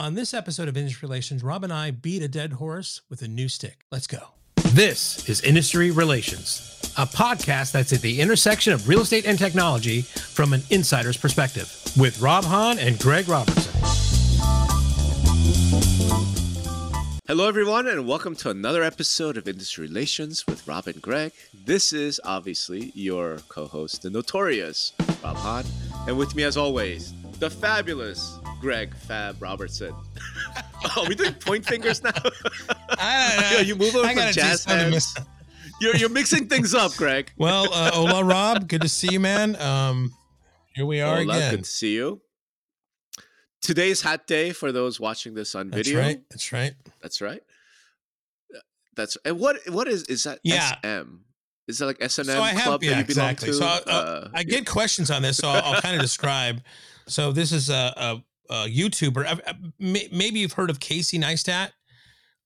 On this episode of Industry Relations, Rob and I beat a dead horse with a new stick. Let's go. This is Industry Relations, a podcast that's at the intersection of real estate and technology from an insider's perspective with Rob Hahn and Greg Robertson. Hello, everyone, and welcome to another episode of Industry Relations with Rob and Greg. This is obviously your co host, the notorious Rob Hahn, and with me, as always, the fabulous Greg Fab Robertson. oh, we doing point fingers now? I don't know. Yo, you move over I from jazz hands. You're, you're mixing things up, Greg. Well, uh, hola, Rob. Good to see you, man. Um, here we are Hola, again. good to see you. Today's hot day for those watching this on video. That's video. right. That's right. That's right. That's and what what is is that Yeah. SM? Is that like S and So M I have, club yeah, that you belong exactly. to? So I, uh, Uh, I get questions on this, so I'll, I'll kind of describe. So this is a, a, a YouTuber. I, I- may- maybe you've heard of Casey Neistat.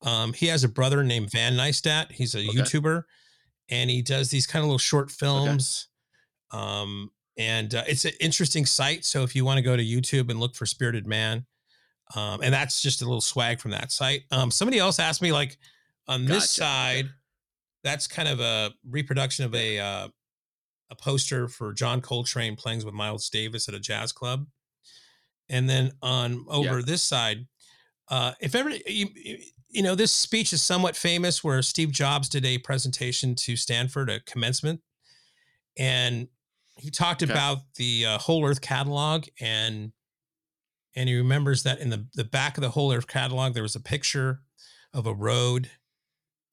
Um, he has a brother named Van Neistat. He's a Okay. YouTuber, and he does these kind of little short films. Um, and uh, it's an interesting site. So if you want to go to YouTube and look for Spirit of Man, um, and that's just a little swag from that site. Um, somebody else asked me like on this Gotcha. side, that's kind of a reproduction of a uh, a poster for John Coltrane playing with Miles Davis at a jazz club. And then on over this side, uh, if ever you, you know this speech is somewhat famous, where Steve Jobs did a presentation to Stanford, a commencement, and he talked Okay. about the uh, Whole Earth catalog, and and he remembers that in the the back of the Whole Earth catalog there was a picture of a road,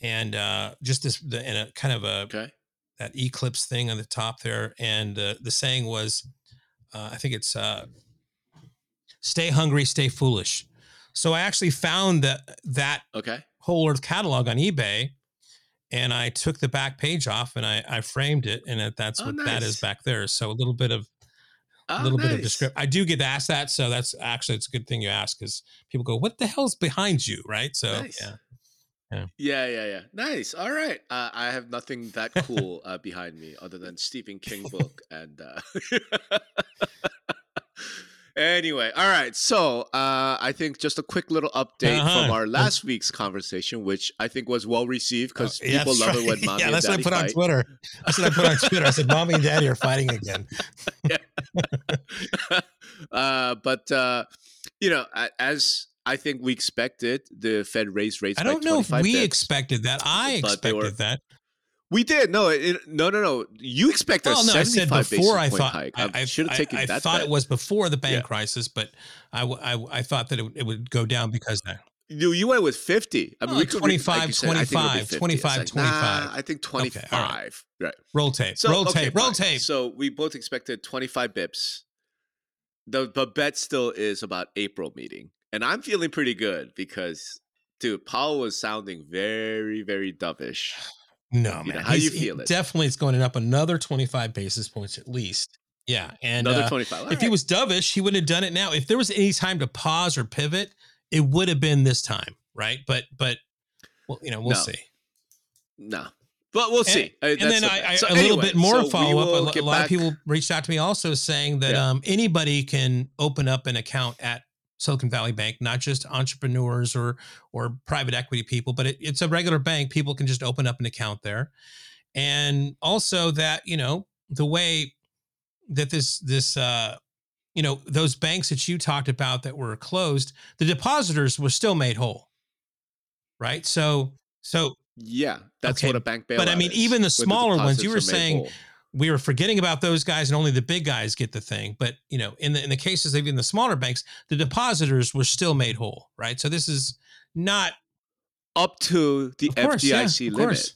and uh, just this the, and a kind of a okay. that eclipse thing on the top there and uh, the saying was uh, i think it's uh, stay hungry stay foolish so i actually found that that Okay. whole earth catalog on ebay and i took the back page off and i, I framed it and that, that's Oh, what that is back there so a little bit of a Ah, little bit of nice. description i do get asked that so that's actually it's a good thing you ask because people go what the hell's behind you right so Nice. yeah Yeah, yeah, yeah. Nice. All right. Uh, I have nothing that cool uh, behind me other than Stephen King book and. Uh, anyway, all right. So uh, I think just a quick little update Uh-huh. from our last week's conversation, which I think was well received because Oh, yeah, people love it when mommy yeah and that's what i put on twitter that's what i put on twitter i said mommy and daddy are fighting again uh, but uh, you know, as I think we expected, the Fed raised rates. I don't know if we expected that. I expected were- that. We did. No, it, no, no, no. You expect a Well, no, I said before. basis I point thought hike. I, I should have I- taken I, that. thought bet. it was before the bank Yeah. crisis, but I I thought that it, would- it would go down because that. You, you went with 50. I mean, Oh, we could 25, like said, I think it would be 25, 50. 25, like, 25. Nah, I think 25. Right. roll tape, So, roll okay, tape, roll fine. tape. So we both expected 25 bips. The, the bet still is about April meeting. And I'm feeling pretty good because, dude, Powell was sounding very, very dovish. No, you know, man. how you feel feeling? Definitely, it's going up another twenty-five basis points at least. Yeah, and Another uh, 25. All if he was dovish, he wouldn't have done it now. If there was any time to pause or pivot, it would have been this time, right? But, but, well, you know, we'll No. see. No. But we'll see. Uh, And then the I. I, So a little anyway, bit more so follow up. A, lo- get a lot of people reached out to me also saying that Yeah. um, anybody can open up an account at Silicon Valley Bank, not just entrepreneurs or or private equity people, but it, it's a regular bank. People can just open up an account there, and also that you know the way that this this uh, you know those banks that you talked about that were closed, the depositors were still made whole, right? So so Yeah, that's Okay, what a bank bailout but I mean, is, even the smaller ones, you were saying- whole. We were forgetting about those guys and only the big guys get the thing. But you know in the in the cases of even the smaller banks the depositors were still made whole right? So this is not up to the of course, yeah, FDIC of limit. course.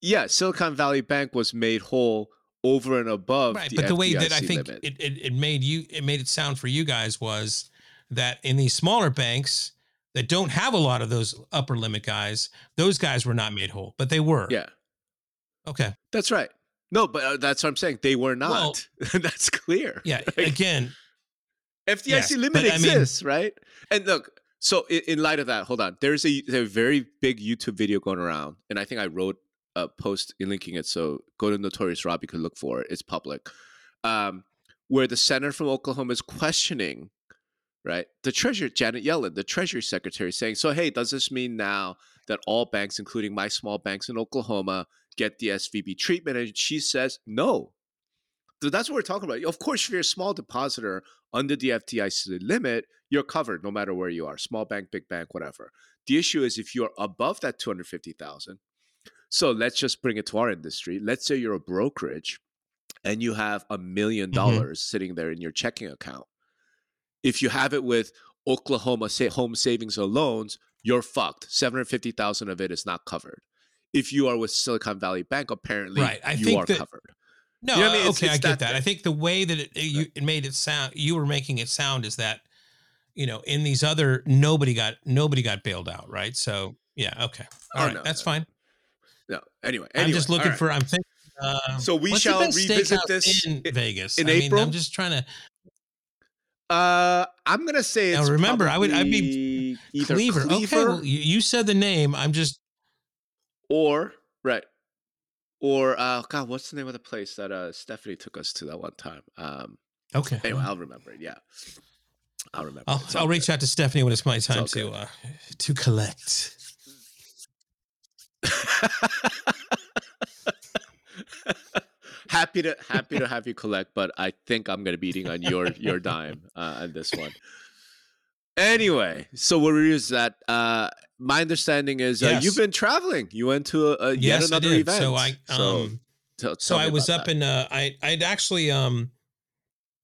Yeah, Silicon Valley Bank was made whole over and above right the but the way that i think it, it, it made you it made it sound for you guys was that in these smaller banks that don't have a lot of those upper limit guys those guys were not made whole but they were. Yeah, okay that's right. No, but uh, that's what I'm saying. They were Well- not. that's clear. yeah Like, again FDIC yes, limit but I mean- exists, right? And look, so in, in light of that, hold on. There's a, there's a very big YouTube video going around, and I think I wrote a post linking it. So go to Notorious Rob. You can look for it. It's public. Um, where the senator from Oklahoma is questioning, right? The Treasury, Janet Yellen, the Treasury Secretary, saying, "So hey, does this mean now that all banks, including my small banks in Oklahoma, get the SVB treatment?" And she says, "No." So that's what we're talking about. Of course, if you're a small depositor under the FDIC limit, you're covered no matter where you are, small bank, big bank, whatever. The issue is if you're above that 250,000. So let's just bring it to our industry. Let's say you're a brokerage and you have a million Mm-hmm. dollars sitting there in your checking account. If you have it with Oklahoma home savings or loans, you're fucked. 750,000 of it is not covered. If you are with Silicon Valley Bank, apparently Right. I you think are that- covered. No, You know I mean? It's- okay, it's I get that that. I think the way that it, you, it made it sound, you were making it sound is that, you know, in these other, nobody got nobody got bailed out, right? So yeah, okay, all Oh, right, no, that's no, fine. No. Anyway, I'm just looking right. for. I'm thinking. Uh, So we shall revisit this in i- Vegas. in I mean, April? I'm just trying to. Uh, I'm gonna say Now, it's remember, I would- I'd be Cleaver. Cleaver, Okay, well, you, you said the name. I'm just. or right, or uh, God, what's the name of the place that uh Stephanie took us to that one time? Um, Okay. anyway, I'll remember it. Yeah, I'll remember. I'll, I'll reach out to Stephanie when it's my time all to uh, to collect. happy to happy to have you collect, but I think I'm gonna be eating on your your dime uh, on this one. Anyway, so what is that? Uh, my understanding is uh, Yes. you've been traveling. You went to a, a yet yes, another I event. So I So um, so me I was up that. in uh I I'd actually um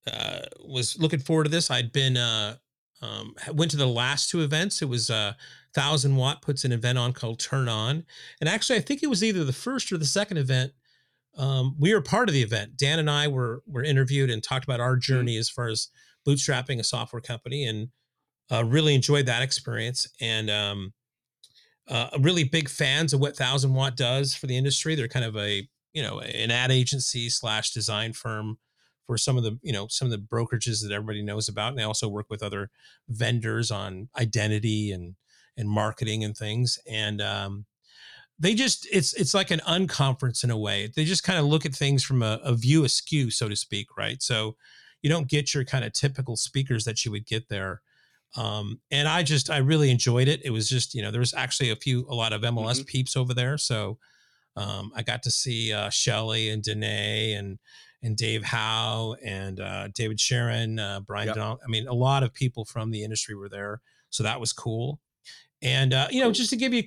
uh was looking forward to this. I'd been uh um went to the last two events. It was uh thousand watt puts an event on called Turn On. And actually I think it was either the first or the second event. Um we were part of the event. Dan and I were were interviewed and talked about our journey as far as bootstrapping a software company and uh really enjoyed that experience and um uh, really big fans of what Thousand Watt does for the industry. They're kind of a you know an ad agency slash design firm for some of the you know some of the brokerages that everybody knows about. And they also work with other vendors on identity and and marketing and things. And um, they just it's it's like an unconference in a way. They just kind of look at things from a, a view askew, so to speak, right? So you don't get your kind of typical speakers that you would get there um, and I just I really enjoyed it. It was just you know there was actually a few a lot of MLS peeps over there, so um, I got to see uh, Shelly and Danae and and Dave Howe and uh, David Sharon, uh, Brian. Yep. Donald. I mean, a lot of people from the industry were there, so that was cool. And uh, you know, just to give you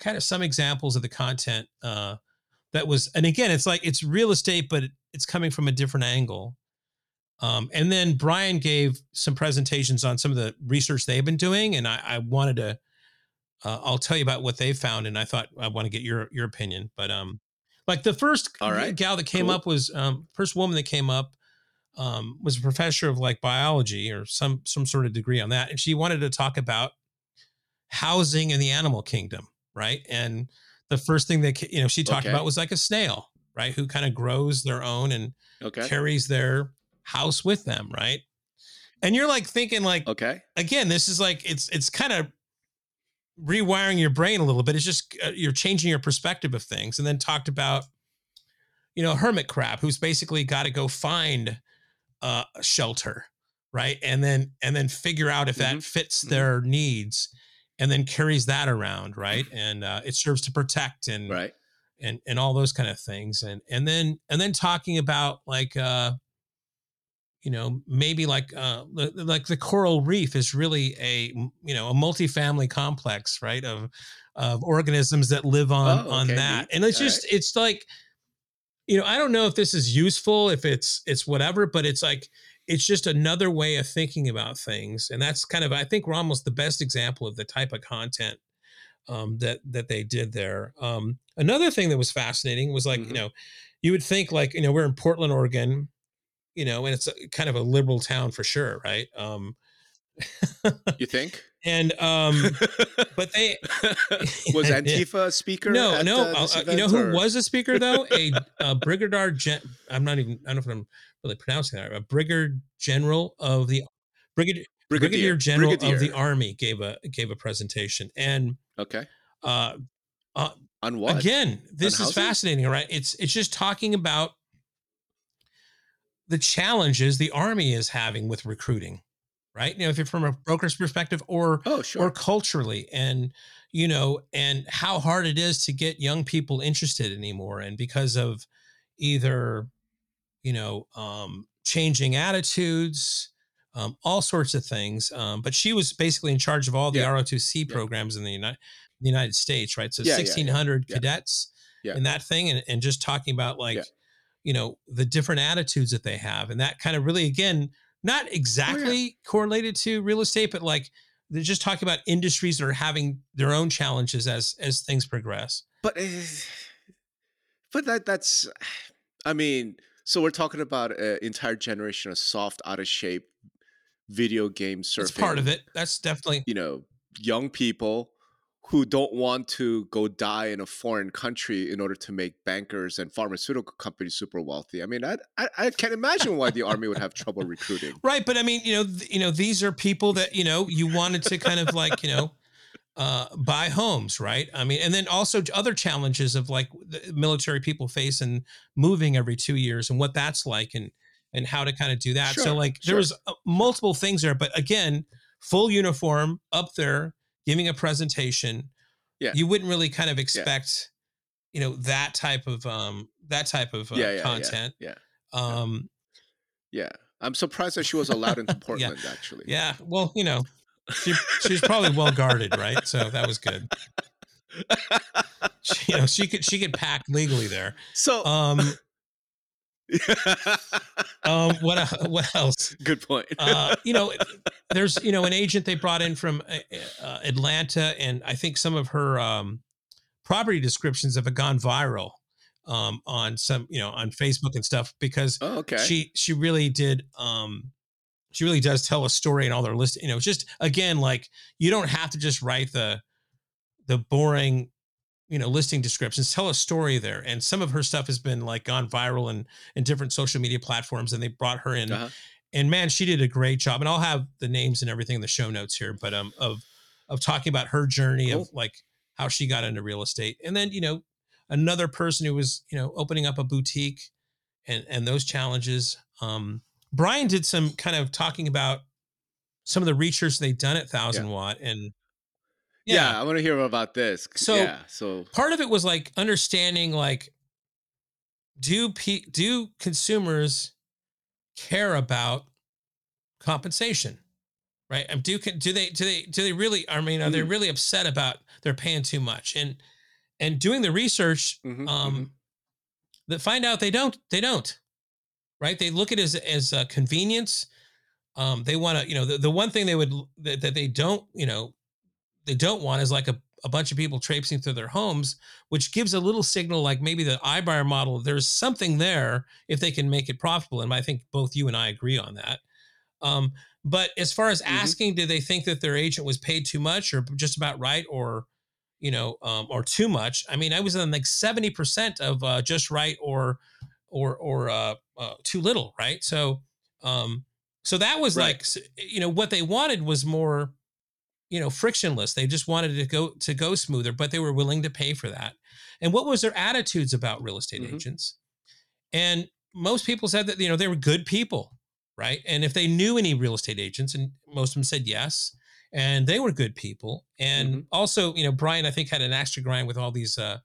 kind of some examples of the content uh, that was, and again, it's like it's real estate, but it's coming from a different angle. Um, and then Brian gave some presentations on some of the research they've been doing, and I, I wanted to. Uh, I'll tell you about what they found, and I thought I want to get your your opinion. But um, like the first All right. gal that came Cool. up was um, first woman that came up um, was a professor of like biology or some some sort of degree on that, and she wanted to talk about housing in the animal kingdom, right? And the first thing that you know she talked Okay. about was like a snail, right, who kind of grows their own and Okay. carries their house with them, right? And you're like thinking like Okay. again, this is like it's it's kind of rewiring your brain a little bit. It's just uh, you're changing your perspective of things. And then talked about you know hermit crab who's basically got to go find uh, a shelter, right? And then and then figure out if that Mhm. fits Mhm. their needs, and then carries that around, right? And uh, it serves to protect and Right. and and all those kind of things and and then and then talking about like uh you know maybe like uh like the coral reef is really a you know a multifamily complex right of of organisms that live on Oh, on okay, that and it's All just it's like you know i don't know if this is useful if it's it's whatever but it's like it's just another way of thinking about things and that's kind of i think we're almost the best example of the type of content um, that that they did there. Um, another thing that was fascinating was like Mhm. you know you would think like you know we're in Portland, Oregon, you know, and it's a, kind of a liberal town for sure, right? Um, You think? and um, but they was Antifa a speaker? no no uh, uh, this uh, you know who or- was a speaker though a, a brigadier gen I'm not even I don't know if I'm really pronouncing that right, a brigadier general of the brigadier brigadier, general of the army gave a gave a presentation and Okay. uh, uh On what? Again, this is housing? fascinating, right? It's it's just talking about the challenges the army is having with recruiting, right? You know, if you're from a broker's perspective or Oh, sure. or culturally and you know and how hard it is to get young people interested anymore and because of either you know um changing attitudes um all sorts of things um but she was basically in charge of all the Yeah. ROTC Yeah. programs in the United the United States right so Yeah, yeah, yeah. 1600 Yeah. cadets Yeah. in that thing and, and just talking about like Yeah. you know the different attitudes that they have and that kind of really again Oh, not exactly correlated to real estate but like they're just talking about industries that are having their own challenges as as things progress But eh, but that that's I mean, so we're talking about an entire generation of soft, out of shape video game surfing. that's part of it that's definitely You know, young people who don't want to go die in a foreign country in order to make bankers and pharmaceutical companies super wealthy. I mean, I I, I can't imagine why the army would have trouble recruiting. right but i mean you know th- you know these are people that you know you wanted to kind of like you know uh buy homes right? I mean and then also other challenges of like the military people face and moving every two years and what that's like and and how to kind of do that. So Sure, like there was uh, multiple things there but again full uniform up there giving a presentation. Yeah. you wouldn't really kind of expect you know that type of um that type of uh, Yeah, yeah, yeah, content. yeah. um Yeah. I'm surprised that she was allowed into Portland actually. yeah. Well you know she, she's probably well guarded right so that was good she, you know she could she could pack legally there So um um what what else good point. uh you know there's you know an agent they brought in from uh, uh, atlanta and i think some of her um property descriptions have gone viral um on some you know on facebook and stuff because oh, okay. she she really did um she really does tell a story and all their list you know just again like you don't have to just write the the boring you know listing descriptions. Tell a story there. And some of her stuff has been like gone viral and in different social media platforms and they brought her in. Uh-huh. and man she did a great job. And i'll have the names and everything in the show notes here but um of of talking about her journey of like how she got into real estate. And then you know another person who was you know opening up a boutique and and those challenges um brian did some kind of talking about some of the research they've done at thousand watt and yeah. I want to hear about this. So- yeah, so part of it was like understanding like do pe- do consumers care about compensation right and do do they do they do they really i mean are they Mm. really upset about they're paying too much and and doing the research mhm, um mhm. that find out they don't they don't right? They look at it as as uh, convenience. Um they want to you know the, the one thing they would that, that they don't you know they don't want is like a, a bunch of people traipsing through their homes which gives a little signal like maybe the iBuyer model there's something there if they can make it profitable and i think both you and i agree on that. Um but as far as Mhm. asking did they think that their agent was paid too much or just about right or you know um or too much? I mean i was on like 70% of uh just right or or or uh, uh too little right so um so that was Right. like you know what they wanted was more you know frictionless they just wanted to go to go smoother but they were willing to pay for that and what was their attitudes about real estate Mhm. agents and most people said that you know they were good people right and if they knew any real estate agents and most of them said yes and they were good people and Mhm. also you know brian i think had an to grind with all these uh,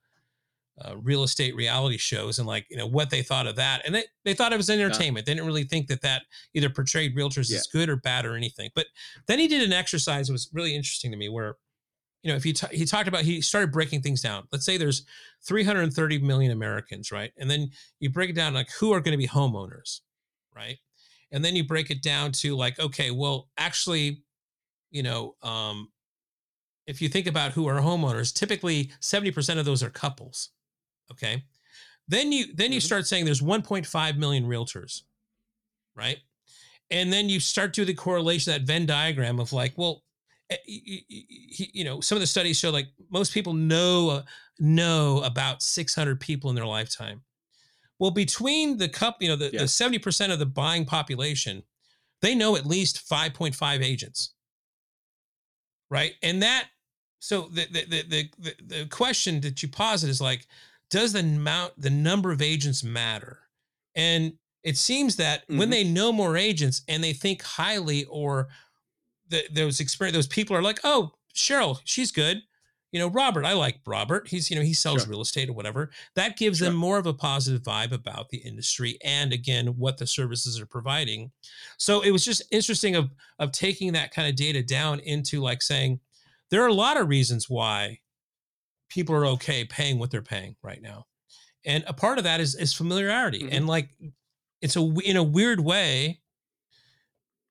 uh real estate reality shows and like you know what they thought of that and they, they thought it was entertainment. They didn't really think that that either portrayed realtors Yeah. as good or bad or anything but then he did an exercise that was really interesting to me where you know if he ta- he talked about he started breaking things down. Let's say there's 330 million americans right and then you break it down like who are going to be homeowners right and then you break it down to like okay well actually you know um if you think about who are homeowners typically 70% of those are couples okay? Then you then you Mhm. start saying there's 1.5 million realtors right? And then you start doing the correlation that venn diagram of like well eh, you know some of the studies show like most people know uh, know about 600 people in their lifetime. Well between the cup you know the, Yeah. the 70% of the buying population they know at least 5.5 agents. Right? And that so the the the, the, the question that you posit is like does the amount the number of agents matter and it seems that when Mhm. they know more agents and they think highly or the, those experience those people are like, oh, Cheryl, she's good. You know, Robert, I like Robert. He's, you know, he sells Sure. real estate or whatever. That gives Sure. them more of a positive vibe about the industry and again what the services are providing. So it was just interesting of of taking that kind of data down into like saying there are a lot of reasons why people are okay paying what they're paying right now. And a part of that is is familiarity. Mhm. And like it's a in a weird way,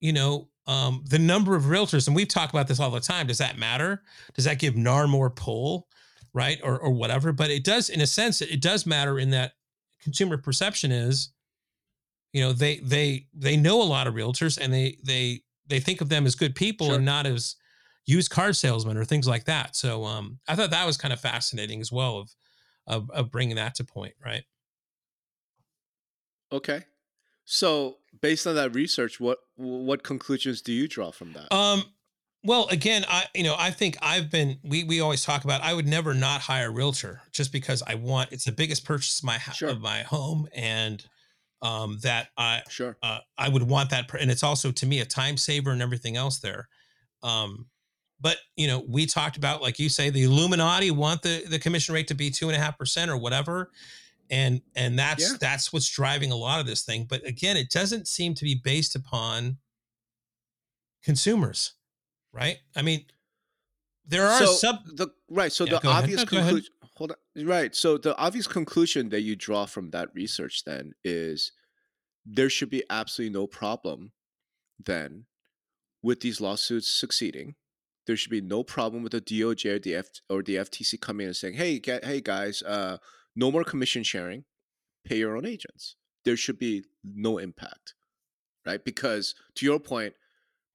you know, um, the number of realtors, and we've talked about this all the time. Does that matter? Does that give NAR more pull, right, or or whatever? But it does, in a sense, it does matter in that consumer perception is, you know, they they they know a lot of realtors, and they they they think of them as good people Sure. and not as used car salesmen or things like that. So um, I thought that was kind of fascinating as well of of, of bringing that to point, right? Okay. So, based on that research, what what conclusions do you draw from that? Um, well, again, I you know I think I've been we we always talk about I would never not hire a realtor just because I want it's the biggest purchase of my Sure. of my home and um that I sure. uh, I would want that and it's also to me a time saver and everything else there. Um, but you know we talked about like you say the Illuminati want the the commission rate to be two and a half percent or whatever. And and that's Yeah. that's what's driving a lot of this thing. But again, it doesn't seem to be based upon consumers, right? I mean, there are so sub. the right. So Yeah, the obvious ahead. conclusion. Hold on. Right. So the obvious conclusion that you draw from that research then is there should be absolutely no problem then with these lawsuits succeeding. There should be no problem with the DOJ or the F or the FTC coming in and saying, "Hey, get, hey guys, uh, no more commission sharing. Pay your own agents." There should be no impact, right? Because to your point,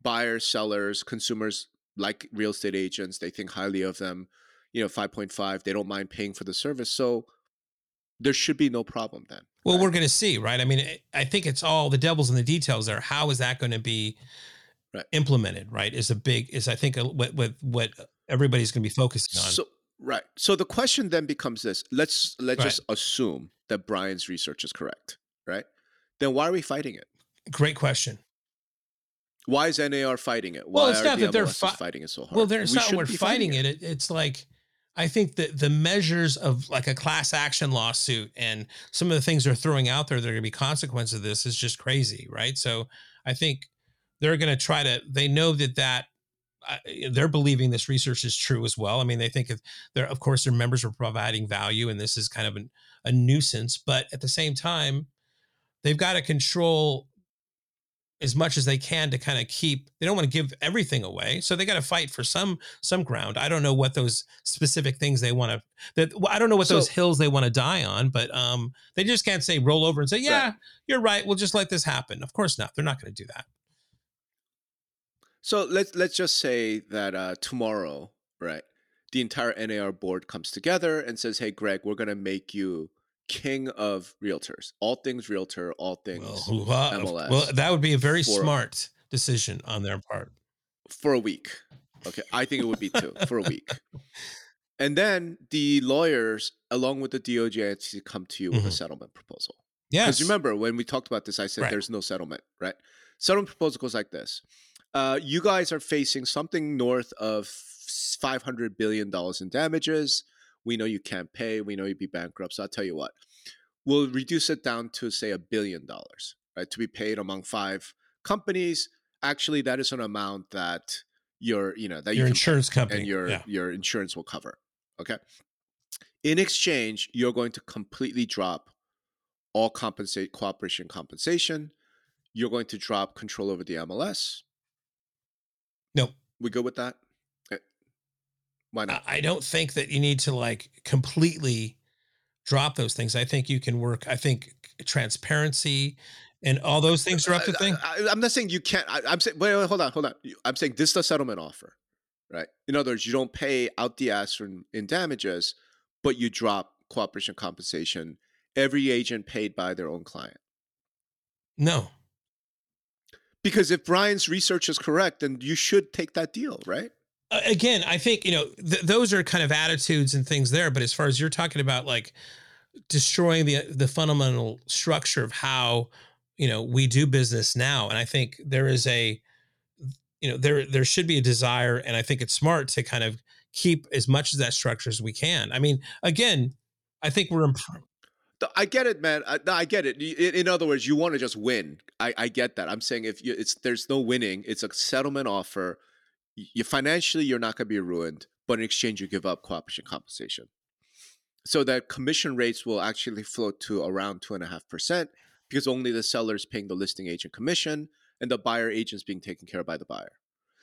buyers, sellers, consumers like real estate agents. They think highly of them. You know, five point five. They don't mind paying for the service. So there should be no problem then. Well, right? we're going to see, right? I mean, I- I think it's all the devil's in the details there. How is that going to be Right. implemented? Right? Is a big is I think a, what what what everybody's going to be focusing on. So right. So the question then becomes this: Let's let's Right. just assume that Brian's research is correct, right? Then why are we fighting it? Great question. Why is NAR fighting it? Why Well, it's not that they're fi- fighting it so hard? Well, there's We not we're be fighting it. it. It's like I think that the measures of like a class action lawsuit and some of the things they're throwing out there that are going to be consequences of this is just crazy, right? So I think they're going to try to. They know that that. Uh, they're believing this research is true as well. I mean, they think if they're, of course, their members are providing value, and this is kind of an, a nuisance. But at the same time, they've got to control as much as they can to kind of keep they don't want to give everything away so they got to fight for some some ground i don't know what those specific things they want to that well, i don't know what those hills they want to die on but um they just can't say roll over and say yeah you're right we'll just let this happen of course not they're not going to do that So let's let's just say that uh, tomorrow, right, the entire NAR board comes together and says, "Hey, Greg, we're gonna make you king of realtors. All things realtor, all things well, MLS well that would be a very smart decision on their part for a week." Okay, I think it would be two for a week. And then the lawyers, along with the DOJ, come to you with a Mhm. settlement proposal. yes Because remember when we talked about this, I said Right. there's no settlement, right? Settlement proposal goes like this: uh, You guys are facing something north of five hundred billion dollars in damages. We know you can't pay. We know you'd be bankrupt. So I'll tell you what, we'll reduce it down to say a billion dollars, right, to be paid among five companies. Actually, that is an amount that your, you know, that your you insurance company and your yeah. your insurance will cover. Okay. In exchange, you're going to completely drop all compensate cooperation compensation. You're going to drop control over the MLS. Nope. We go with that? Eh, Why I not? I don't think that you need to like completely drop those things. I think you can work. I think transparency and all those things are up to thing. I, am not saying you can't. I, I'm saying, wait, wait, hold on, hold on. I'm saying this is the settlement offer, right? In other words, you don't pay out the ass in, in damages, but you drop cooperation compensation. Every agent paid by their own client. No, Because if Brian's research is correct, then you should take that deal, right? Uh, again, I think you know th- those are kind of attitudes and things there. But as far as you're talking about, like destroying the the fundamental structure of how you know we do business now, and I think there is a you know there there should be a desire and i think it's smart to kind of keep as much of that structure as we can i mean again i think we're imp- I get it, man. I, I get it. In, in, other words, you want to just win. I, I get that. I'm saying if you, it's there's no winning, it's a settlement offer. You financially, you're not going to be ruined, but in exchange, you give up cooperation compensation. So that commission rates will actually float to around two and a half percent because only the seller is paying the listing agent commission and the buyer agent is being taken care of by the buyer.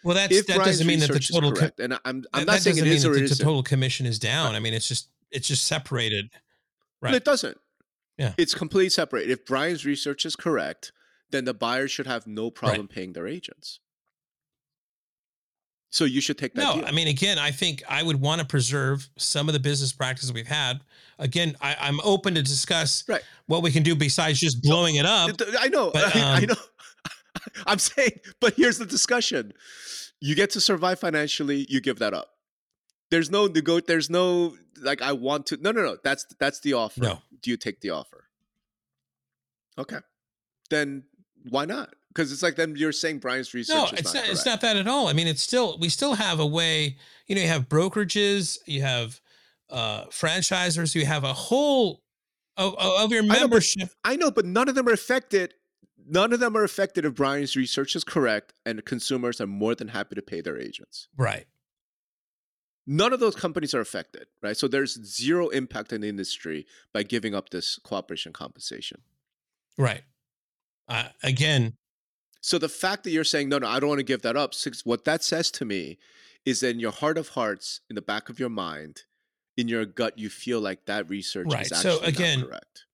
Well, that's, if that doesn't mean that the total correct, and I'm I'm not saying it is or the, the total commission is down. I mean, it's just it's just separated. Right. But it doesn't. Yeah. It's completely separate. If Brian's research is correct, then the buyer should have no problem right. paying their agents. So you should take that. No, deal. I mean, again, I think I would want to preserve some of the business practices we've had. Again, I, am open to discuss right. what we can do besides just blowing it up. I know, but, um, I know. I'm saying, but here's the discussion: you get to survive financially, you give that up. There's no nego. There's no like I want to. No, no, no. That's that's the offer. No. Do you take the offer? Okay, then why not? because it's like then you're saying Brian's research. No, it's not. not it's not that at all. I mean, it's still we still have a way. You know, you have brokerages, you have uh franchisers, you have a whole of, of your membership. I know, but, I know, but none of them are affected. None of them are affected if Brian's research is correct, and consumers are more than happy to pay their agents. Right. None of those companies are affected, right? So there's zero impact in the industry by giving up this cooperation compensation. Right. Uh, again, so the fact that you're saying, no, no, I don't want to give that up, what that says to me is that in your heart of hearts, in the back of your mind, in your gut, you feel like that research right. is actually so again, correct.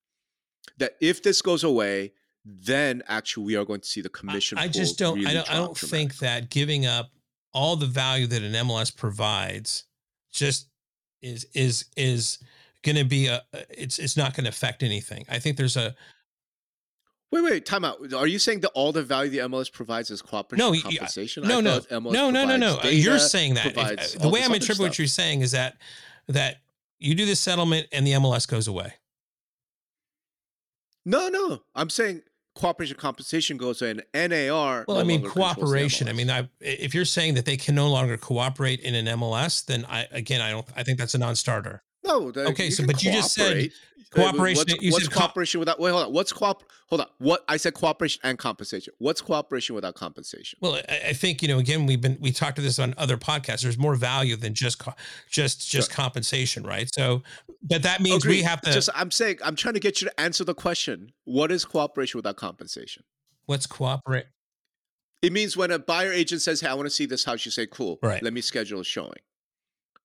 That if this goes away, then actually we are going to see the commission. I, I just don't. I don't. I don't think that giving up all the value that an MLS provides just is is is going to be a. It's it's not going to affect anything. I think there's a Wait, wait, time out. Are you saying that all the value the MLS provides is cooperative no, compensation? No, no, no, no, no, no. You're saying that. If, uh, the way I'm interpreting what you're saying is that that you do the settlement and the MLS goes away. No, no. I'm saying cooperation compensation goes in NAR. Well, no I mean cooperation. I mean, I, if you're saying that they can no longer cooperate in an MLS, then I again, I don't. I think that's a non-starter. No. okay. So, but you just said cooperation. What's, you what's said cooperation co- without? Wait, hold on. What's coop? Hold on. What I said cooperation and compensation. What's cooperation without compensation? Well, I, I think you know. Again, we've been we talked to this on other podcasts. There's more value than just co- just just sure. compensation, right? So, but that means Agreed. we have to. Just I'm saying I'm trying to get you to answer the question. What is cooperation without compensation? What's cooperate? It means when a buyer agent says, "Hey, I want to see this house," you say, "Cool, right? Let me schedule a showing."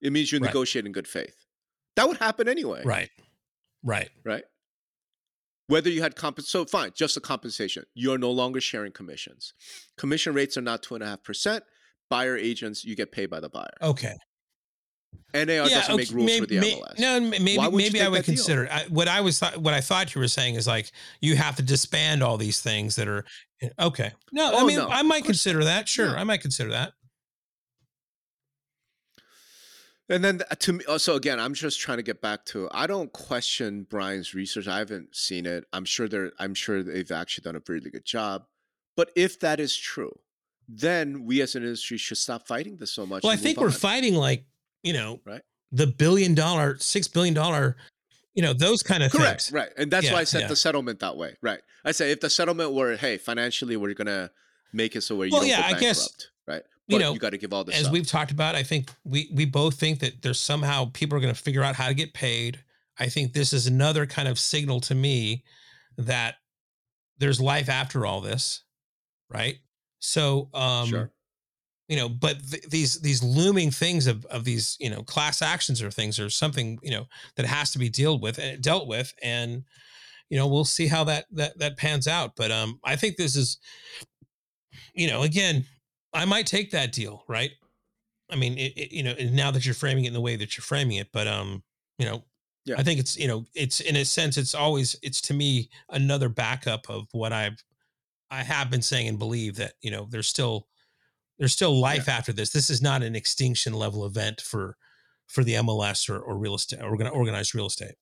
It means you right. negotiate in good faith. That would happen anyway. Right. Right. Right. Whether you had comp, so fine, just the compensation. You're no longer sharing commissions. Commission rates are not two and a half percent. Buyer agents, you get paid by the buyer. Okay. NAR yeah, doesn't okay, make rules maybe, for the MLS. no, maybe maybe I would consider. I, what I was th- what I thought you were saying is like you have to disband all these things that are eh, okay. No, oh, I mean no, I might consider that. Sure, no. I might consider that. And then uh, to me, uh, so again, I'm just trying to get back to. I don't question Brian's research. I haven't seen it. I'm sure they're. I'm sure they've actually done a really good job. But if that is true, then we as an industry should stop fighting this so much. Well, I think we're fighting like you know, right? The billion dollar, six billion dollar, you know, those kind of Correct, things. right? And that's yeah, why I said yeah. the settlement that way, right? I say if the settlement were, hey, financially, we're gonna make it so where you well, don't yeah, go bankrupt, I guess? You know, you got to give all this. As up. we've talked about, I think we we both think that there's somehow people are going to figure out how to get paid. I think this is another kind of signal to me that there's life after all this, right? So, um, sure. you know, but th- these these looming things of of these you know class actions or things or something you know that has to be dealt with and eh, dealt with, and you know we'll see how that that that pans out. But um, I think this is, you know, again, I might take that deal, right? I mean, it, it, you know, now that you're framing it in the way that you're framing it, but um, you know, yeah. I think it's you know, it's in a sense, it's always it's to me another backup of what I've I have been saying and believe that you know there's still there's still life yeah. after this. This is not an extinction level event for for the MLS or, or real estate or organized real estate.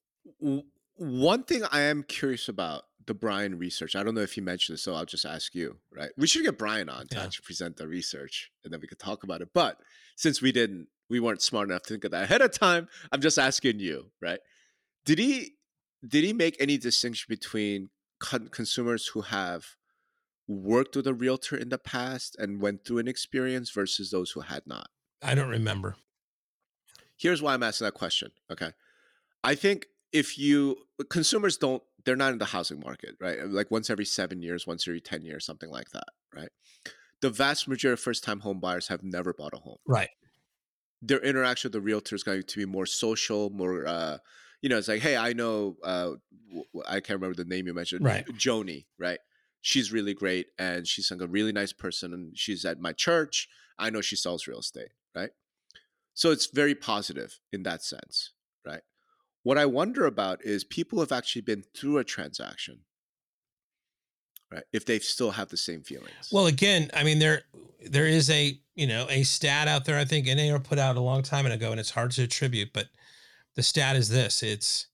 One thing I am curious about the Brian research. I don't know if he mentioned it, so I'll just ask you. Right? We should get Brian on to Yeah. actually present the research, and then we could talk about it. But since we didn't, we weren't smart enough to think of that ahead of time. I'm just asking you. Right? Did he did he make any distinction between con- consumers who have worked with a realtor in the past and went through an experience versus those who had not? I don't remember. here's why I'm asking that question. Okay. I think if you consumers don't they're not in the housing market, right? Like once every seven years, once every 10 years, something like that, right? The vast majority of first time home buyers have never bought a home. Right. Their interaction with the realtor is going to be more social, more uh, you know, it's like, hey, I know uh I can't remember the name you mentioned. Right. Joni, right? She's really great and she's like a really nice person and she's at my church. I know she sells real estate, right? So it's very positive in that sense, right? What I wonder about is people have actually been through a transaction, right? If they still have the same feelings. Well, again, I mean there there is a you know a stat out there. I think NAR put out a long time ago, and it's hard to attribute, but the stat is this: it's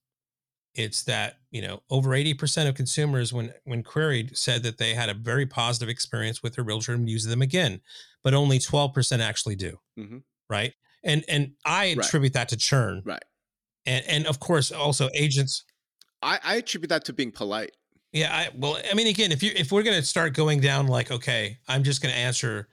it's that you know over eighty percent of consumers, when when queried, said that they had a very positive experience with their realtor and use them again, but only twelve percent actually do. Mhm. Right, and and I Right. attribute that to churn, right. And and of course also agents. I, I attribute that to being polite. Yeah, I well, I mean, again, if you if we're gonna start going down like, okay, I'm just gonna answer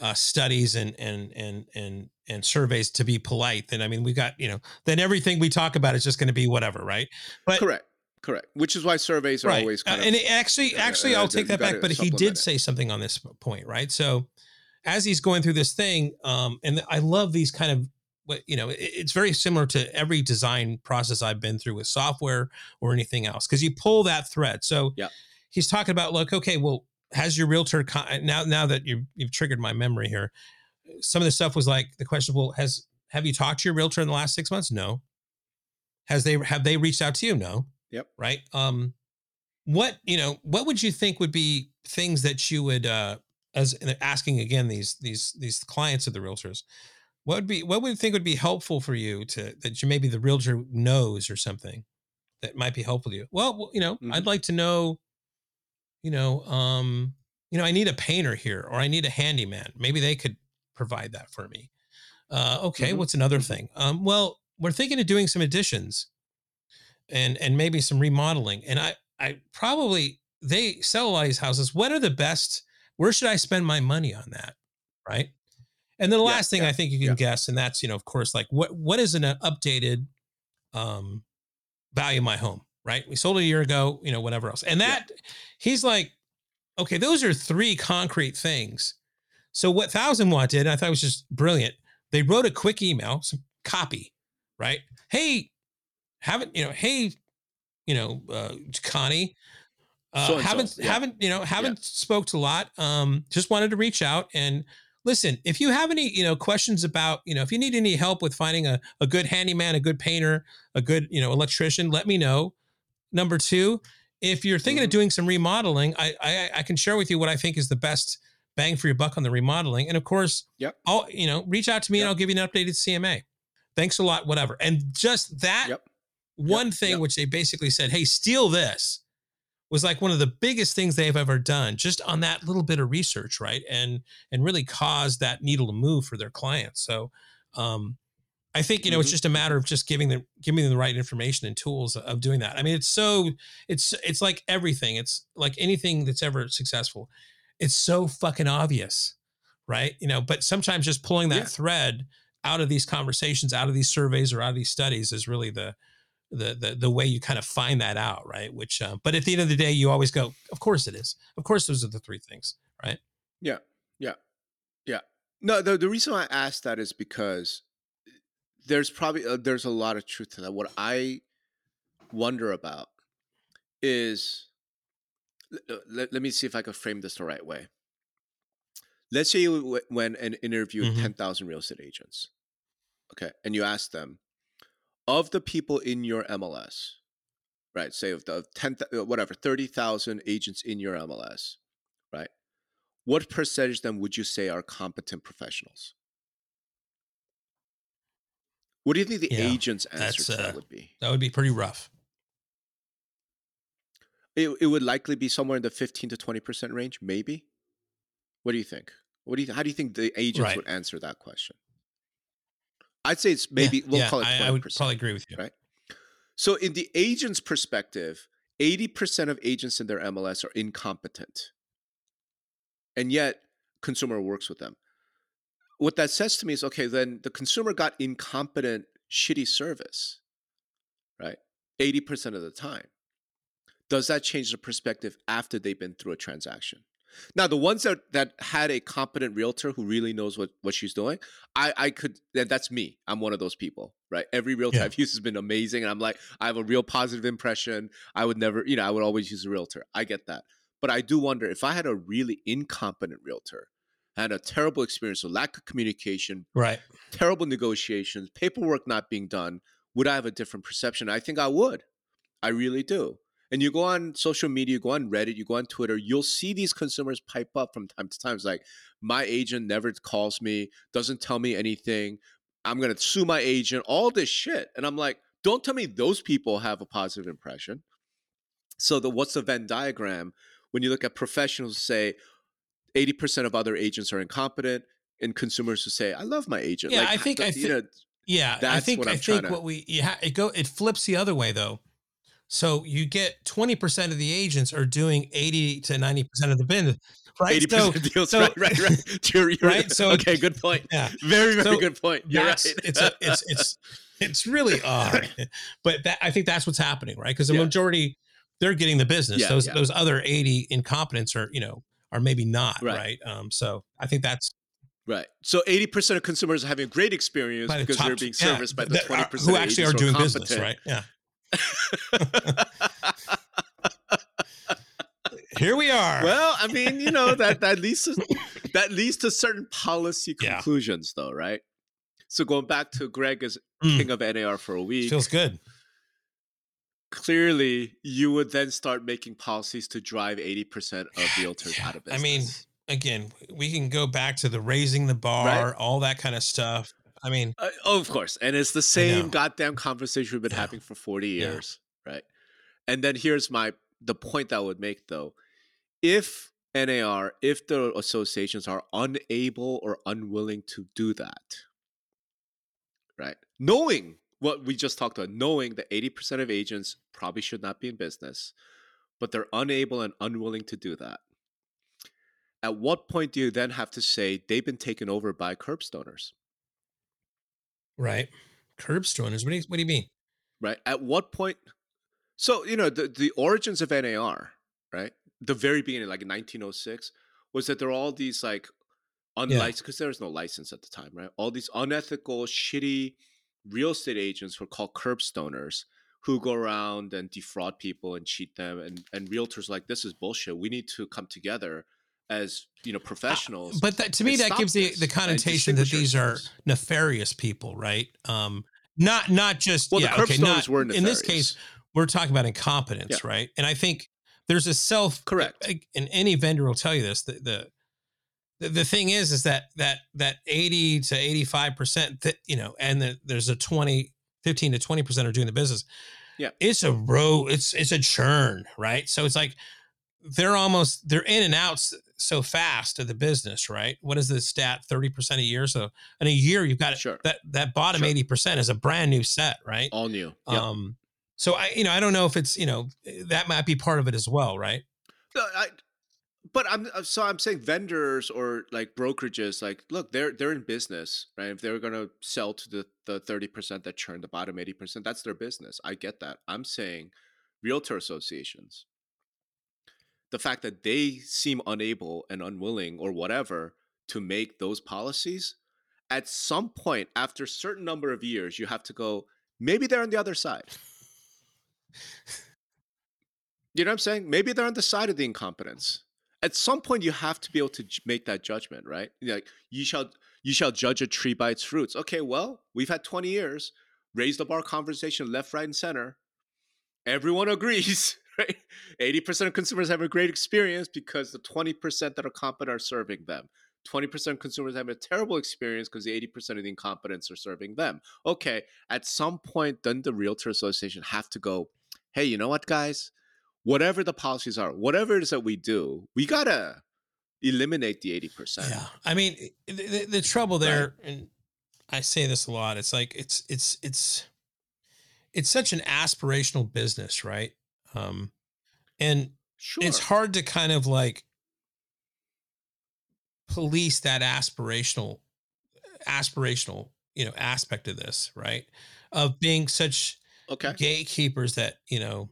uh, studies and and and and and surveys to be polite, then I mean, we got you know, then everything we talk about is just going to be whatever, right? But Correct. Correct. Which is why surveys are right, always kind Uh, of and it actually, uh, actually, uh, I'll take that back. But he did it. say something on this point, right? So as he's going through this thing, um, and I love these kind of you know, it's very similar to every design process I've been through with software or anything else because you pull that thread. So Yeah. he's talking about like, okay, well, has your realtor con- now now that you you've triggered my memory here? Some of the stuff was like the question, well, has have you talked to your realtor in the last six months? No. Has they have they reached out to you? No. Yep. Right. Um, what you know, what would you think would be things that you would uh as asking again these these these clients of the realtors, what would be what would you think would be helpful for you to that you maybe the realtor knows or something that might be helpful to you? Well, you know, Mhm. I'd like to know, you know, um, you know, I need a painter here or I need a handyman. Maybe they could provide that for me. Uh, okay, Mhm. what's another Mhm. thing? Um, well, we're thinking of doing some additions and and maybe some remodeling. And I I probably they sell a lot of these houses. What are the best? Where should I spend my money on that? Right. And then the Yeah, last thing yeah, I think you can yeah. guess, and that's you know, of course, like what what is an updated um value of my home? Right. We sold it a year ago. You know, whatever else. And that he's like, okay, those are three concrete things. So what Thousand Watt did, I thought it was just brilliant. They wrote a quick email, some copy, right? Hey, haven't you know? Hey, you know, uh, Connie, uh, haven't haven't you know haven't spoke to a lot. Um, just wanted to reach out and listen. If you have any you know questions about you know if you need any help with finding a a good handyman, a good painter, a good you know electrician, let me know. Number two, if you're thinking of Mhm. doing some remodeling, I, I I can share with you what I think is the best bang for your buck on the remodeling. And of course, Yep. I'll you know reach out to me and I'll give you an updated CMA. Thanks a lot, whatever. And just that Yep. one Yep. thing, Yep. which they basically said, "Hey, steal this," was like one of the biggest things they've ever done, just on that little bit of research, right? And and really caused that needle to move for their clients. So. um I think you know it's Mhm. just a matter of just giving them giving them the right information and tools of doing that. I mean, it's so it's it's like everything. It's like anything that's ever successful. It's so fucking obvious, right? You know, but sometimes just pulling that Yeah. thread out of these conversations, out of these surveys, or out of these studies is really the the the, the way you kind of find that out, right? Which, uh, but at the end of the day, you always go, of course it is. Of course, those are the three things, right? Yeah, yeah, yeah. No, the the reason I asked that is because there's probably uh, there's a lot of truth to that. What I wonder about is let, let, let me see if I can frame this the right way. Let's say you w- went and interviewed Mhm. ten thousand real estate agents, okay, and you asked them of the people in your MLS, right? Say of the ten, uh, whatever, thirty thousand agents in your MLS, right? What percentage of them would you say are competent professionals? What do you think the Yeah, agent's answer to uh, that would be? That would be pretty rough. it, it would likely be somewhere in the 15 to 20% range, maybe. What do you think? What do you how do you think the agents Right. would answer that question? I'd say it's maybe Yeah, we'll yeah, call it 20%. I, I would probably agree with you. right? So, in the agent's perspective, 80% of agents in their MLS are incompetent. And yet, consumer works with them. What that says to me is okay, then the consumer got incompetent, shitty service, right? 80% of the time. Does that change the perspective after they've been through a transaction? Now, the ones that, that had a competent realtor who really knows what, what she's doing, I, I could, that's me. I'm one of those people, right? Every realtor Yeah. I've used has been amazing. And I'm like, I have a real positive impression. I would never, you know, I would always use a realtor. I get that. But I do wonder if I had a really incompetent realtor, had a terrible experience, a lack of communication, Right. terrible negotiations, paperwork not being done, would I have a different perception? I think I would. I really do. And you go on social media, you go on Reddit, you go on Twitter, you'll see these consumers pipe up from time to time. It's like, my agent never calls me, doesn't tell me anything. I'm going to sue my agent, all this shit. And I'm like, don't tell me those people have a positive impression. So, the what's the Venn diagram? When you look at professionals say 80% of other agents are incompetent, and consumers who say, I love my agent. Yeah, like, I think- I you thi- know, Yeah, I think what I think to- what we yeah, it go it flips the other way though. So you get twenty percent of the agents are doing eighty to ninety percent of the business, right? eighty So percent deals. so- right, right, right. You're, you're, Right, so- okay, good point. yeah, Very, very So good point. You're right. it's a, it's it's it's really odd, but that I think that's what's happening, right? Because the Yeah. majority they're getting the business. Yeah, those yeah. those other eighty incompetents are you know are maybe not Right. right. Um, so I think that's right. So eighty percent of consumers are having a great experience because top, they're being yeah, serviced by the twenty percent who actually are doing business, right? Yeah. Here we are. well, I mean, you know that that leads to that leads to certain policy Yeah. conclusions, though, right? So going back to Greg as Mm. king of NAR for a week, feels good. clearly you would then start making policies to drive eighty percent of realtors out of business. I mean, again, we can go back to the raising the bar, all that kind of stuff. I mean, Uh, oh, of course. And it's the same goddamn conversation we've been Yeah. having for 40 Yeah. years, right? And then here's my the point that I would make though. If NAR, if the associations are unable or unwilling to do that, right? Knowing what we just talked about, knowing that 80% of agents probably should not be in business, but they're unable and unwilling to do that. At what point do you then have to say they've been taken over by curbstoners? Right. Curb stoners. What do you, what do you mean? right? At what point? So you know the the origins of NAR, right? The very beginning, like in 1906, was that there are all these like unlicensed because there was no license at the time, right? All these unethical, shitty real estate agents were called curbstoners who go around and defraud people and cheat them, and and realtors like this is bullshit. We need to come together as you know professionals. But that, to me, that gives the, the and connotation that these are nefarious people, right? Um, not not just Well, the yeah, curb okay, not, were in this case, we're talking about incompetence, Yeah. right? And I think there's a self Correct. And any vendor will tell you this. The the the, the thing is, is that that that 80 to 85 percent that you know, and the, there's a 20, 15 to 20 percent are doing the business. Yeah. it's a row. It's it's a churn, right? So it's like they're almost they're in and out s- so fast to the business, right? What is the stat? Thirty percent a year. So in a year, you've got Sure. that that bottom Sure. eighty percent is a brand new set, right? All new. Yep. Um, so I you know I don't know if it's you know that might be part of it as well, right? No, I, but I'm uh, so I'm saying vendors or like brokerages, like look, they're they're in business, right? If they're gonna sell to the the thirty percent that churn, the bottom eighty percent, that's their business. I get that. I'm saying realtor associations, the fact that they seem unable and unwilling or whatever to make those policies, at some point after a certain number of years, you have to go. Maybe they're on the other side. You know what I'm saying? Maybe they're on the side of the incompetence. At some point, you have to be able to make that judgment, right? Like you shall you shall judge a tree by its fruits. Okay, well, we've had 20 years, raised the bar conversation left, right, and center. Everyone agrees, right? 80% of consumers have a great experience because the 20% that are competent are serving them. 20% of consumers have a terrible experience because the 80% of the incompetents are serving them. Okay, at some point, then the Realtor Association have to go, hey, you know what, guys? whatever the policies are, whatever it is that we do, we gotta eliminate the eighty percent. Yeah, I mean, the, the, the trouble there, and I say this a lot. It's like it's it's it's it's such an aspirational business, right? Um, and Sure. it's hard to kind of like police that aspirational aspirational you know aspect of this right of being such okay. gatekeepers that you know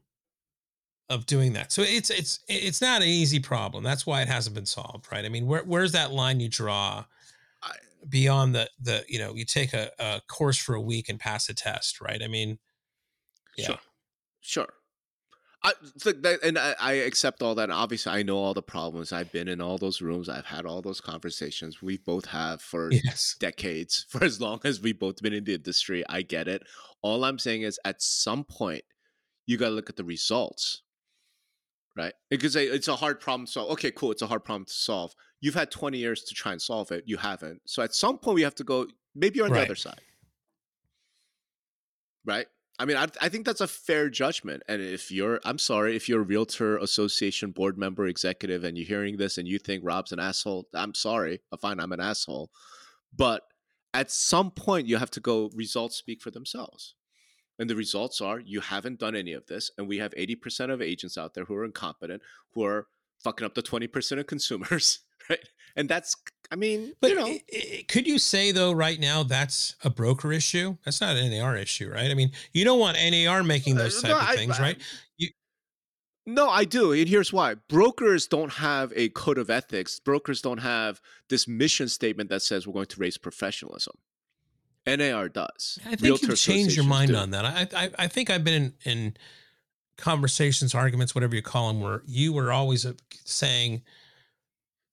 of doing that so it's it's it's not an easy problem that's why it hasn't been solved right i mean where, where's that line you draw beyond the the you know you take a, a course for a week and pass a test right i mean yeah. Sure. Sure. I look, that, and I, I accept all that. And obviously, I know all the problems. I've been in all those rooms. I've had all those conversations. We both have for yes decades, for as long as we've both been in the industry. I get it. All I'm saying is, at some point, you got to look at the results, right? Because it's a hard problem to solve. Okay, cool. It's a hard problem to solve. You've had 20 years to try and solve it. You haven't. So at some point, we have to go. Maybe you're on Right. the other side, right? I mean, I, I think that's a fair judgment. And if you're, I'm sorry, if you're a realtor association board member, executive, and you're hearing this and you think Rob's an asshole, I'm sorry. Fine, I'm an asshole. But at some point, you have to go, results speak for themselves. And the results are you haven't done any of this. And we have 80% of agents out there who are incompetent, who are fucking up the 20% of consumers, right? And that's, I mean, But you know, could you say though, right now, that's a broker issue? That's not an NAR issue, right? I mean, you don't want NAR making those Uh, type no, of I- things, I- right? No, I do. And here's why. Brokers don't have a code of ethics. Brokers don't have this mission statement that says we're going to raise professionalism. NAR does. I think Realtor you've changed your mind do. on that. I, I I think I've been in, in conversations, arguments, whatever you call them, where you were always uh, saying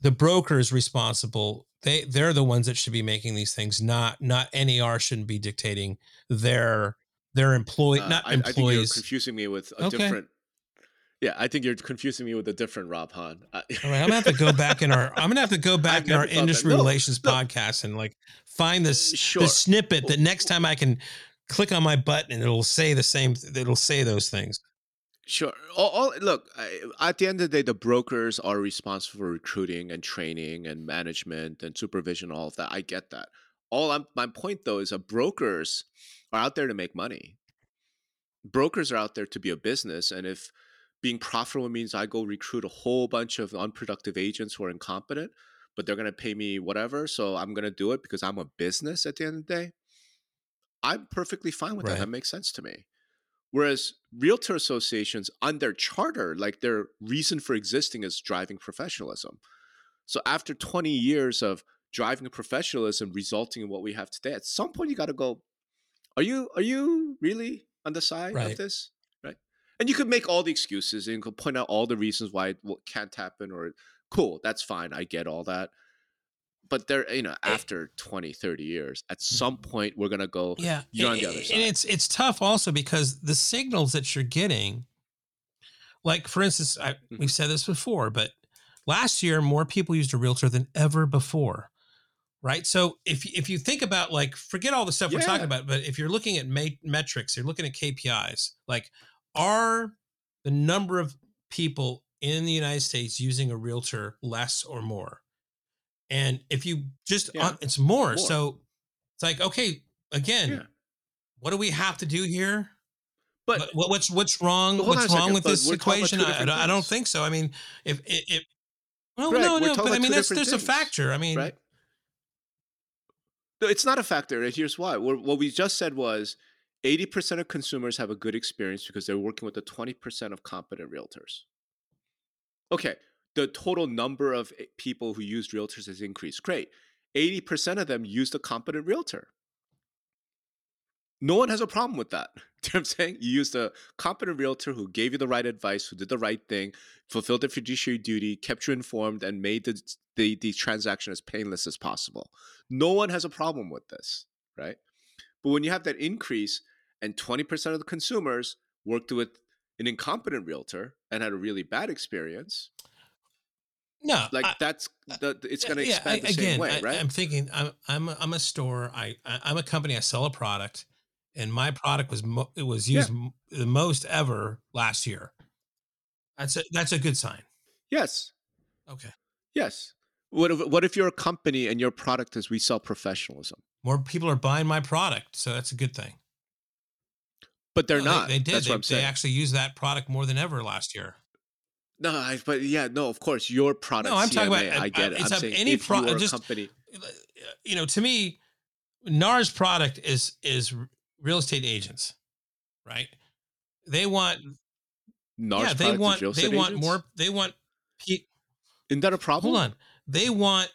the broker is responsible. They they're the ones that should be making these things, not not NAR shouldn't be dictating their their employee, Uh, not I, I think you're confusing me with a Okay. different. Yeah, I think you're confusing me with a different Rob Hahn. I- All right, I'm gonna have to go back in our. I'm gonna have to go back in our never thought that. industry No, relations no. podcast and like find this Sure. the snippet that next time I can click on my button and it'll say the same. It'll say those things. Sure. All, all, look, I, at the end of the day, the brokers are responsible for recruiting and training and management and supervision, all of that. I get that. All I'm, my point though is that brokers are out there to make money. Brokers are out there to be a business, and if being profitable means I go recruit a whole bunch of unproductive agents who are incompetent, but they're going to pay me whatever, so I'm going to do it because I'm a business at the end of the day. I'm perfectly fine with Right. that. That makes sense to me. Whereas realtor associations, on their charter, like their reason for existing is driving professionalism. So after 20 years of driving professionalism resulting in what we have today, at some point you got to go, are you are you really on the side Right. of this? Right. And you could make all the excuses and you could point out all the reasons why it can't happen or cool, that's fine. I get all that. But there, you know, after 20, 30 years, at some point we're gonna go, Yeah, You're on the other side and it's it's tough also because the signals that you're getting, like for instance, I, Mm-hmm. we've said this before, but last year more people used a realtor than ever before. Right. So if if you think about like forget all the stuff we're talking about, but if you're looking at ma- metrics, you're looking at KPIs, like are the number of people in the United States using a realtor less or more? And if you just Yeah. uh, it's more. More. So it's like okay, again, Yeah. what do we have to do here? but What- what, what's what's wrong? What's wrong second, with this we're equation? I, I don't think so. I mean, if if well, Greg, no, we're no, but I mean that's there's a factor. I mean, right? No, it's not a factor. and Here's why. What what we just said was 80% of consumers have a good experience because they're working with the 20% of competent realtors. Okay, the total number of eh, people who used realtors has increased. Great. 80% of them used a competent realtor. No one has a problem with that. You know I'm saying? You used a competent realtor who gave you the right advice, who did the right thing, fulfilled their fiduciary duty, kept you informed, and made the, the, the transaction as painless as possible. No one has a problem with this, right? But when you have that increase and 20% of the consumers worked with an incompetent realtor and had a really bad experience, no, like I- that's uh, the, it's going to yeah, expand I- the again, same way, I, right? I'm thinking I'm I'm a, I'm a store. I, I I'm a company. I sell a product, and my product was mo- it was Yeah. used m- the most ever last year. That's a that's a good sign. Yes. Okay. Yes. What if, what if you're a company and your product is we sell professionalism? More people are buying my product, so that's a good thing. But they're No, not. They, did. That's they, what I'm saying. they actually used that product more than ever last year. No, I, but yeah, no. Of course, your product. No, I'm talking about- I get it. it's I'm saying any if pro- you are a just- company. You know, to me, NAR's product is is real estate agents, right? They want NAR's yeah, they product is want real they want agents? more they want pe- Isn't that a problem? hold on. They want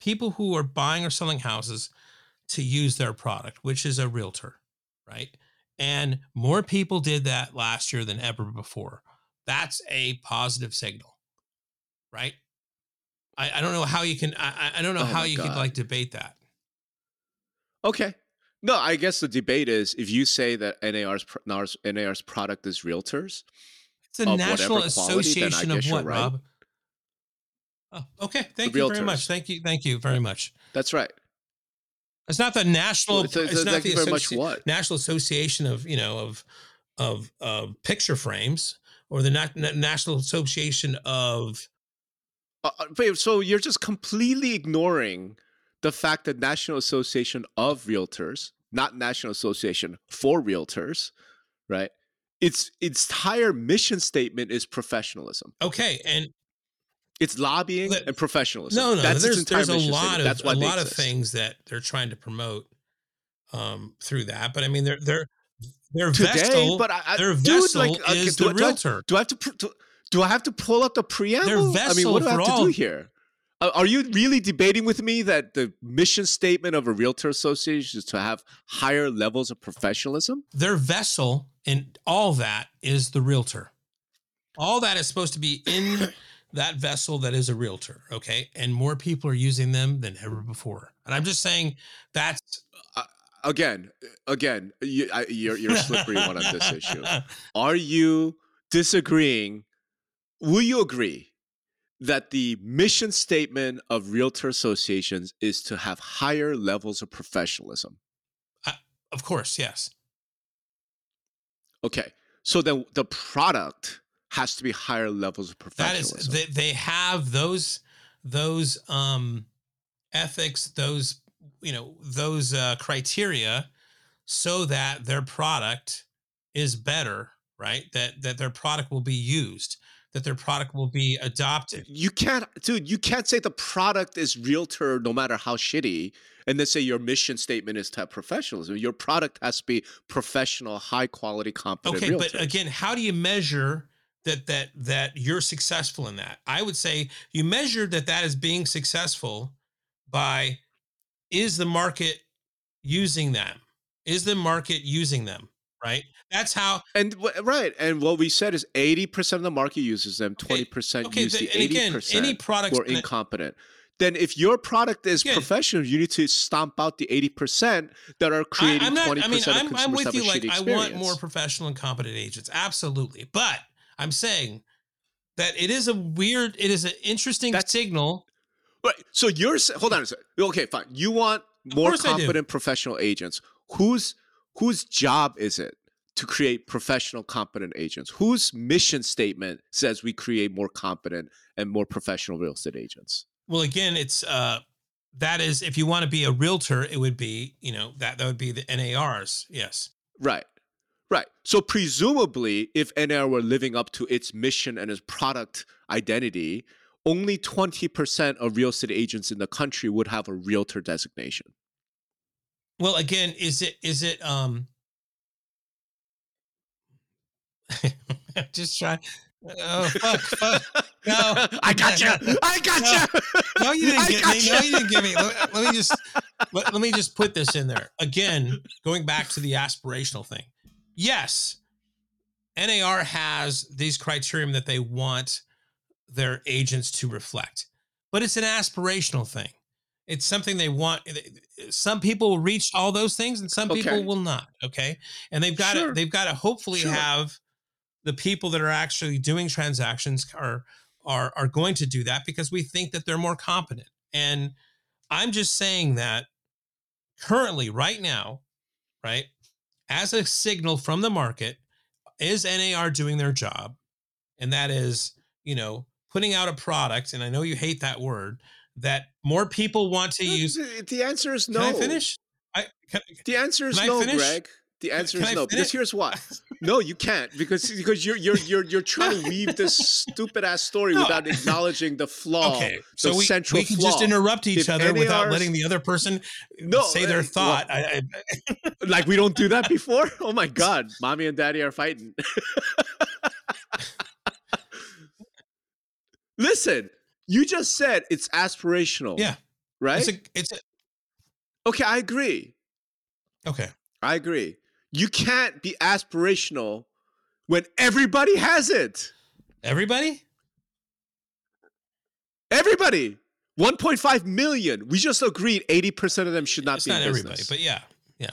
people who are buying or selling houses to use their product, which is a realtor, right? And more people did that last year than ever before. That's a positive signal, right? I, I don't know how you can. I, I- don't know Oh how you could like debate that. Okay. No, I guess the debate is if you say that NAR's NAR's, NAR's product is realtors. It's a national quality, association of what, right. Rob? Oh, okay. Thank you very much. Thank you. Thank you very much. That's right. It's not the national. Well, it's, it's, it's not the very much. What? National Association of you know of of of picture frames or the Na- National Association of Uh, uh, so you're just completely ignoring the fact that National Association of Realtors, not National Association for Realtors, right? Its its entire mission statement is professionalism. okay and It's lobbying But- and professionalism. no no That's there's there's a lot statement. of That's why a lot of things that they're trying to promote um through that but I mean they're they're their today. vessel but I, I, their dude, vessel like, okay, is do, the I- do I- realtor Do I have to? pr- Do, do I have to pull up the preamble? I mean, what do I have to do here? Uh, are you really debating with me that the mission statement of a realtor association is to have higher levels of professionalism? their vessel and all that is the realtor. All that is supposed to be in that vessel that is a realtor. Okay. And more people are using them than ever before. And I'm just saying that's Again, again, you, I, you're you're a slippery one on this issue. Are you disagreeing? Will you agree that the mission statement of realtor associations is to have higher levels of professionalism? Of course, yes. Okay. So then the product has to be higher levels of That is professionalism. they, they have those those um ethics, those you know, those uh criteria so that their product is better, right? That that their product will be used, that their product will be adopted. you can't, dude, you can't say the product is realtor no matter how shitty and then say your mission statement is to have professionalism. Your product has to be professional, high quality, competent Okay, realtors. but again, how do you measure that that that you're successful in that? I would say you measure that that is being successful by is the market using them? Is the market using them? Right. That's how. And right, and what we said is eighty percent of the market uses them, twenty percent Okay. use the- the and eighty again, any product. who are incompetent. Then, if your product is Again- professional, you need to stomp out the eighty percent that are creating I'm not. twenty I mean, of I'm, consumers I'm with you. Like, shitty I want more professional and competent agents. Absolutely, but I'm saying that it is a weird. It is an interesting signal. Right. So you're hold on a second. Okay, fine. You want more course I do. competent professional agents. Whose whose job is it to create professional competent agents? Whose mission statement says we create more competent and more professional real estate agents? Well, again, it's uh that is if you want to be a realtor, it would be you know that that would be the NARs. Yes. Right. Right. So presumably if NAR were living up to its mission and its product identity, only 20% of real estate agents in the country would have a realtor designation. Well, again, is it is it um just try oh fuck fuck No. I got you. I got you. no you didn't get me no you didn't get me let, let me just let, let me just put this in there again going back to the aspirational thing yes NAR has these criterion that they want their agents to reflect. But it's an aspirational thing. It's something they want eh, some people will reach all those things and some people will not okay? And they've got to they've got to hopefully Sure. have the people that are actually doing transactions are are are going to do that because we think that they're more competent. And i'm just saying that currently right now right as a signal from the market is nar doing their job? And that is, you know, putting out a product, and I know you hate that word, that more people want to use. The, answer is no. Can I finish? I, can, The answer is no? Greg. The answer is no. Because here's why. No, you can't because because you're you're you're you're trying to weave this stupid ass story No. without acknowledging the flaw. okay, so we, central we can flaw. just interrupt each If other without NAR's letting the other person No, say their eh, well- thought. I, I, like we don't do that before. Oh my god, mommy and daddy are fighting. Listen, you just said it's aspirational. Yeah. Right. it's a, it's a, okay, I agree. okay. I agree. You can't be aspirational when everybody has it. Everybody? Everybody. 1.5 million. We just agreed 80% of them should not it's be not everybody, but yeah, Yeah.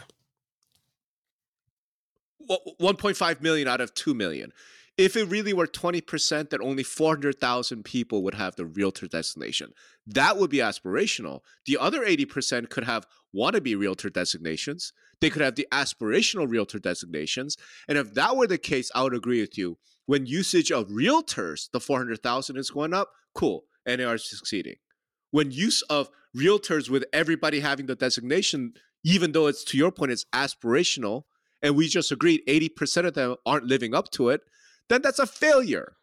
1.5 million out of 2 million. If it really were 20%, then only 400,000 people would have the realtor designation. That would be aspirational. The other 80% could have wannabe realtor designations. They could have the aspirational realtor designations. And if that were the case, I would agree with you. When usage of realtors, the 400,000 is going up, cool. NAR is succeeding. When use of realtors with everybody having the designation, even though it's to your point, it's aspirational, and we just agreed 80% of them aren't living up to it, then that's a failure.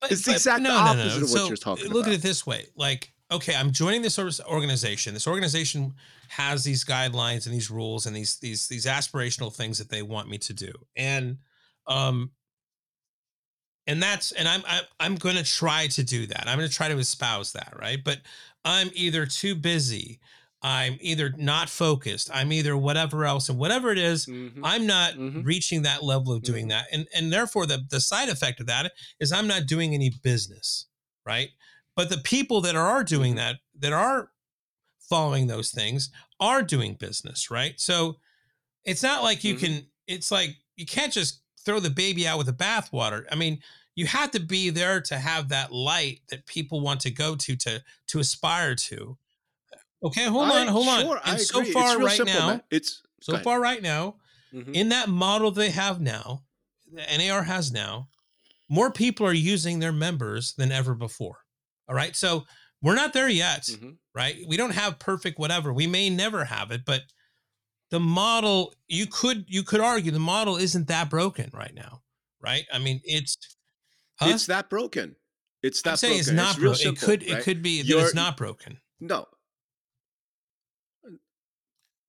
But, It's the exact opposite of what you're talking look about. Look at it this way: like, okay, I'm joining this organization. This organization has these guidelines and these rules and these these these aspirational things that they want me to do, and um, and that's and I'm I'm, I'm going to try to do that. I'm going to try to espouse that, right? But I'm either too busy. I'm either not focused. I'm either whatever else, and whatever it is, Mhm. I'm not Mhm. reaching that level of doing Mhm. that. And and therefore the the side effect of that is I'm not doing any business, right? But the people that are doing Mhm. that that are following those things are doing business, right? So it's not like you can it's like you can't just throw the baby out with the bathwater. I mean, you have to be there to have that light that people want to go to to to aspire to. Okay, hold I- on, hold on. sure, I And so. It's far right simple, now, man. It's so far right now, Mhm. in that model they have now, the NAR has now, more people are using their members than ever before. All right. So we're not there yet, Mhm. right? We don't have perfect whatever. We may never have it, but the model you could you could argue the model isn't that broken right now, right? I mean, it's huh? It's that broken. It's that I'm saying broken. it's not real broken. It simple, could right? it could be that it's not broken. No.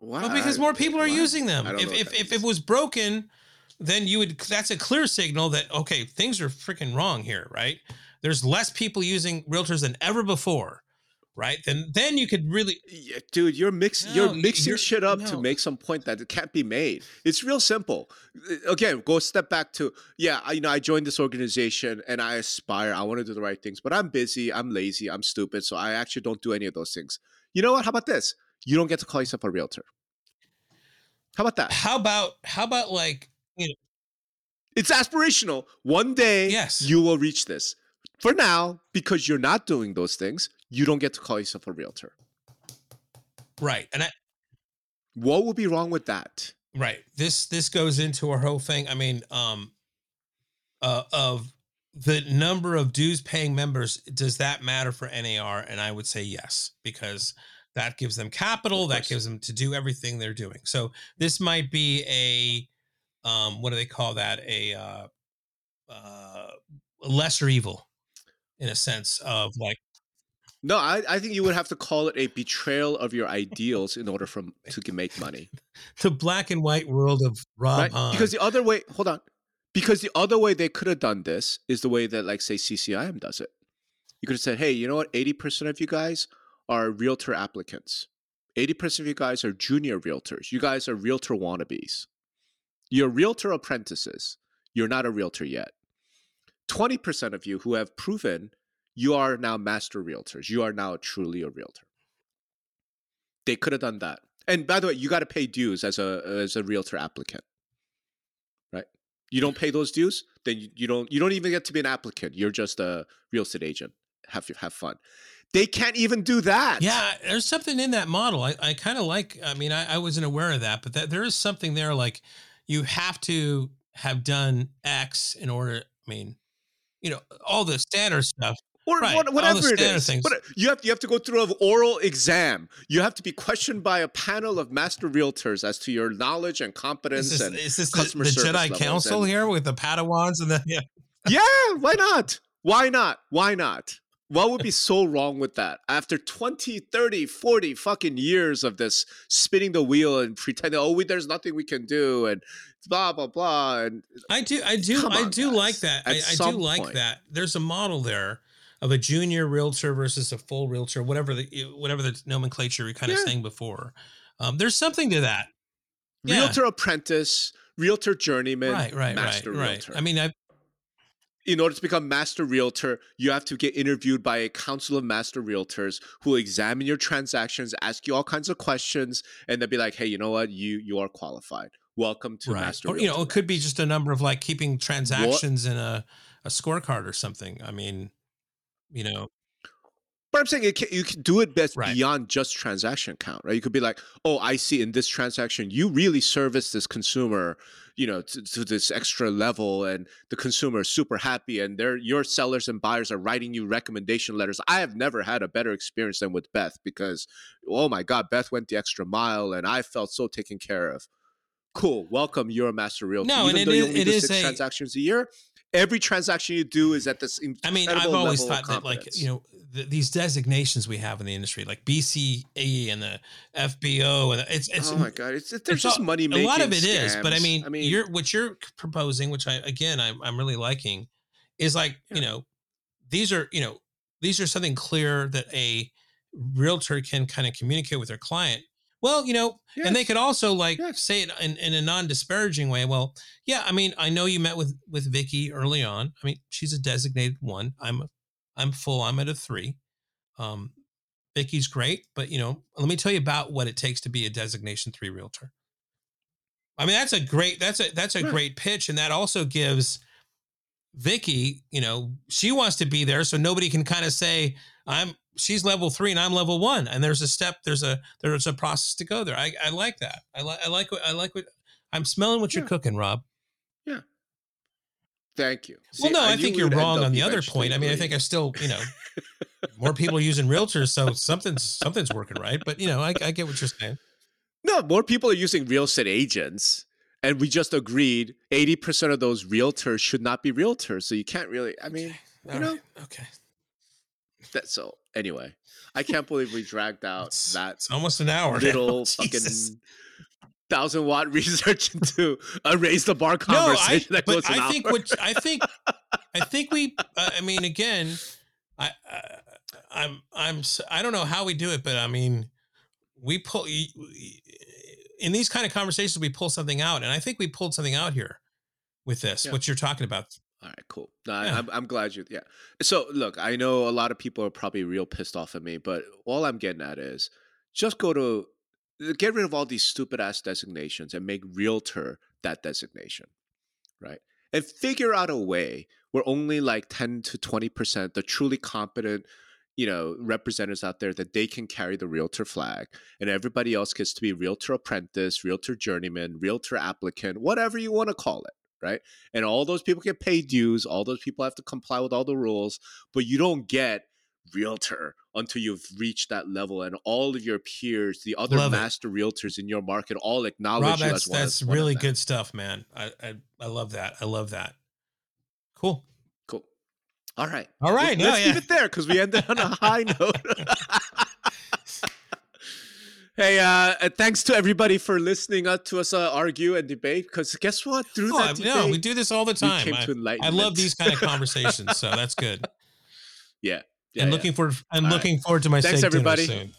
Why? Well, because more people are why? using them. If if, if it was broken, then you would. That's a clear signal that okay, things are freaking wrong here, right? There's less people using realtors than ever before, right? Then then you could really. Yeah, dude, you're mixing No, you're mixing you're- shit up to make some point that it can't be made. It's real simple. Again, go step back to yeah, I, you know, I joined this organization and I aspire. I want to do the right things, but I'm busy, I'm lazy, I'm stupid, so I actually don't do any of those things. You know what? How about this? You don't get to call yourself a realtor. How about that? How about how about like you know, It's aspirational. One day, Yes. you will reach this. For now, because you're not doing those things, you don't get to call yourself a realtor. right and I What would be wrong with that? right this this goes into our whole thing. I mean, um, uh, of the number of dues paying members does that matter for NAR? And I would say yes because that gives them capital that gives them to do everything they're doing so this might be a um what do they call that a uh uh lesser evil in a sense of like No, I, I think you would have to call it a betrayal of your ideals in order from to make money, the black and white world of rob right? Hahn. Because the other way, hold on, because the other way they could have done this is the way that, like, say, CCIM does it. You could have said, "Hey, you know what? Eighty percent of you guys are realtor applicants. Eighty percent of you guys are junior realtors. You guys are realtor wannabes. You're realtor apprentices. You're not a realtor yet. Twenty percent of you who have proven you are now master realtors. You are now truly a realtor. They could have done that. And by the way, you got to pay dues as a as a realtor applicant, right? You don't pay those dues, then you, you don't you don't even get to be an applicant. You're just a real estate agent. Have have fun. They can't even do that. Yeah, there's something in that model. I, I kind of like. I mean, I, I wasn't aware of that, but that there is something there. Like you have to have done X in order. I mean, you know, all the standard stuff. or Right, what- the whatever it standard things. But you have you have to go through an oral exam. You have to be questioned by a panel of master realtors as to your knowledge and competence. Is this, and is this the, customer the service Jedi Council and- here with the Padawans and the yeah? yeah, why not? Why not? Why not? What would be so wrong with that? After 20, 30, 40 fucking years of this spinning the wheel and pretending, oh, we, there's nothing we can do and blah, blah, blah. And I do, I do, I do guys. like that. I, At I do some like point. that. There's a model there of a junior realtor versus a full realtor, whatever the whatever the nomenclature we kind of saying before. Um, there's something to that. Yeah. realtor apprentice, realtor journeyman, right, right, master right, realtor. right. I mean, I in order to become master realtor, you have to get interviewed by a council of master realtors who will examine your transactions, ask you all kinds of questions, and they'll be like, "Hey, you know what? You you are qualified. Welcome to right, master." or you know, it could be just a number of like keeping transactions in a a scorecard or something. I mean, you know, But I'm saying it can, you can do it best Right. beyond just transaction count, right? You could be like, "Oh, I see in this transaction, you really service this consumer, you know, to, to this extra level, and the consumer is super happy, and they're your sellers and buyers are writing you recommendation letters." I have never had a better experience than with Beth because, oh my God, Beth went the extra mile, and I felt so taken care of. Cool, welcome. You're a master realtor. No, Even and though it you only it do is six a- transactions a year, every transaction you do is at this. I mean, I've always thought that like you know th- these designations we have in the industry, like BCE and the FBO, and it's it's oh my god, it's, it's just all- money a lot of it is, but I mean, I mean, you're what you're proposing, which I again I'm I'm really liking, is like you know these are you know these are something clear that a realtor can kind of communicate with their client. Well, you know, and they could also like Yes. say it in, in a non-disparaging way. Well, yeah, I mean, I know you met with with Vicky early on. I mean, she's a designated one. I'm I'm full. I'm at a three. Um, Vicky's great, but you know, let me tell you about what it takes to be a designation three realtor. I mean, that's a great that's a that's a Right. great pitch, and that also gives Vicky, you know, she wants to be there, so nobody can kind of say I'm she's level three and I'm level one, and there's a step, there's a there's a process to go there. I, I like that. I like I like what I like what I'm smelling what you're cooking, Rob. Yeah. Thank you. well, See, no, I, think you're wrong on the other point. I mean, I think. I still, you know, more people are using realtors, so something's something's working right. But you know, I, I get what you're saying. no more people are using real estate agents, and we just agreed eighty percent of those realtors should not be realtors. So you can't really. I mean, All you know, right. okay. that's so. Anyway, I can't believe we dragged out It's, that it's almost an hour. now. little Jesus. fucking thousand watt research into a raise the bar No, I, conversation that but goes an I think hour. what I think, I think we. Uh, I mean, again, I, uh, I'm, I'm, I don't know how we do it, but I mean, we pull in these kind of conversations, we pull something out, and I think we pulled something out here with this. Yeah. What you're talking about, All right, cool. I- Yeah. I'm, I'm glad you. Yeah. So look, I know a lot of people are probably real pissed off at me, but all I'm getting at is just go to get rid of all these stupid ass designations and make realtor that designation, right? And figure out a way where only like 10 to 20 percent the truly competent you know representatives out there that they can carry the realtor flag and everybody else gets to be realtor apprentice realtor journeyman realtor applicant whatever you want to call it right and all those people get paid dues all those people have to comply with all the rules but you don't get realtor until you've reached that level and all of your peers the other Love it. master realtors in your market all acknowledge Rob? you That's as one, that's of, one of really them. good stuff, man. I, I, I love that. I love that. Cool. cool all right All right, Let's no, leave yeah. it there because we ended on a high note. hey, uh, thanks to everybody for listening uh, to us uh, argue and debate. Because guess what? Through Oh, that debate, no, we do this all the time. came I, I love these kind of conversations, so that's good. yeah. Yeah, and yeah. looking forward, I'm All right. looking forward to my Thanks, everybody. soon.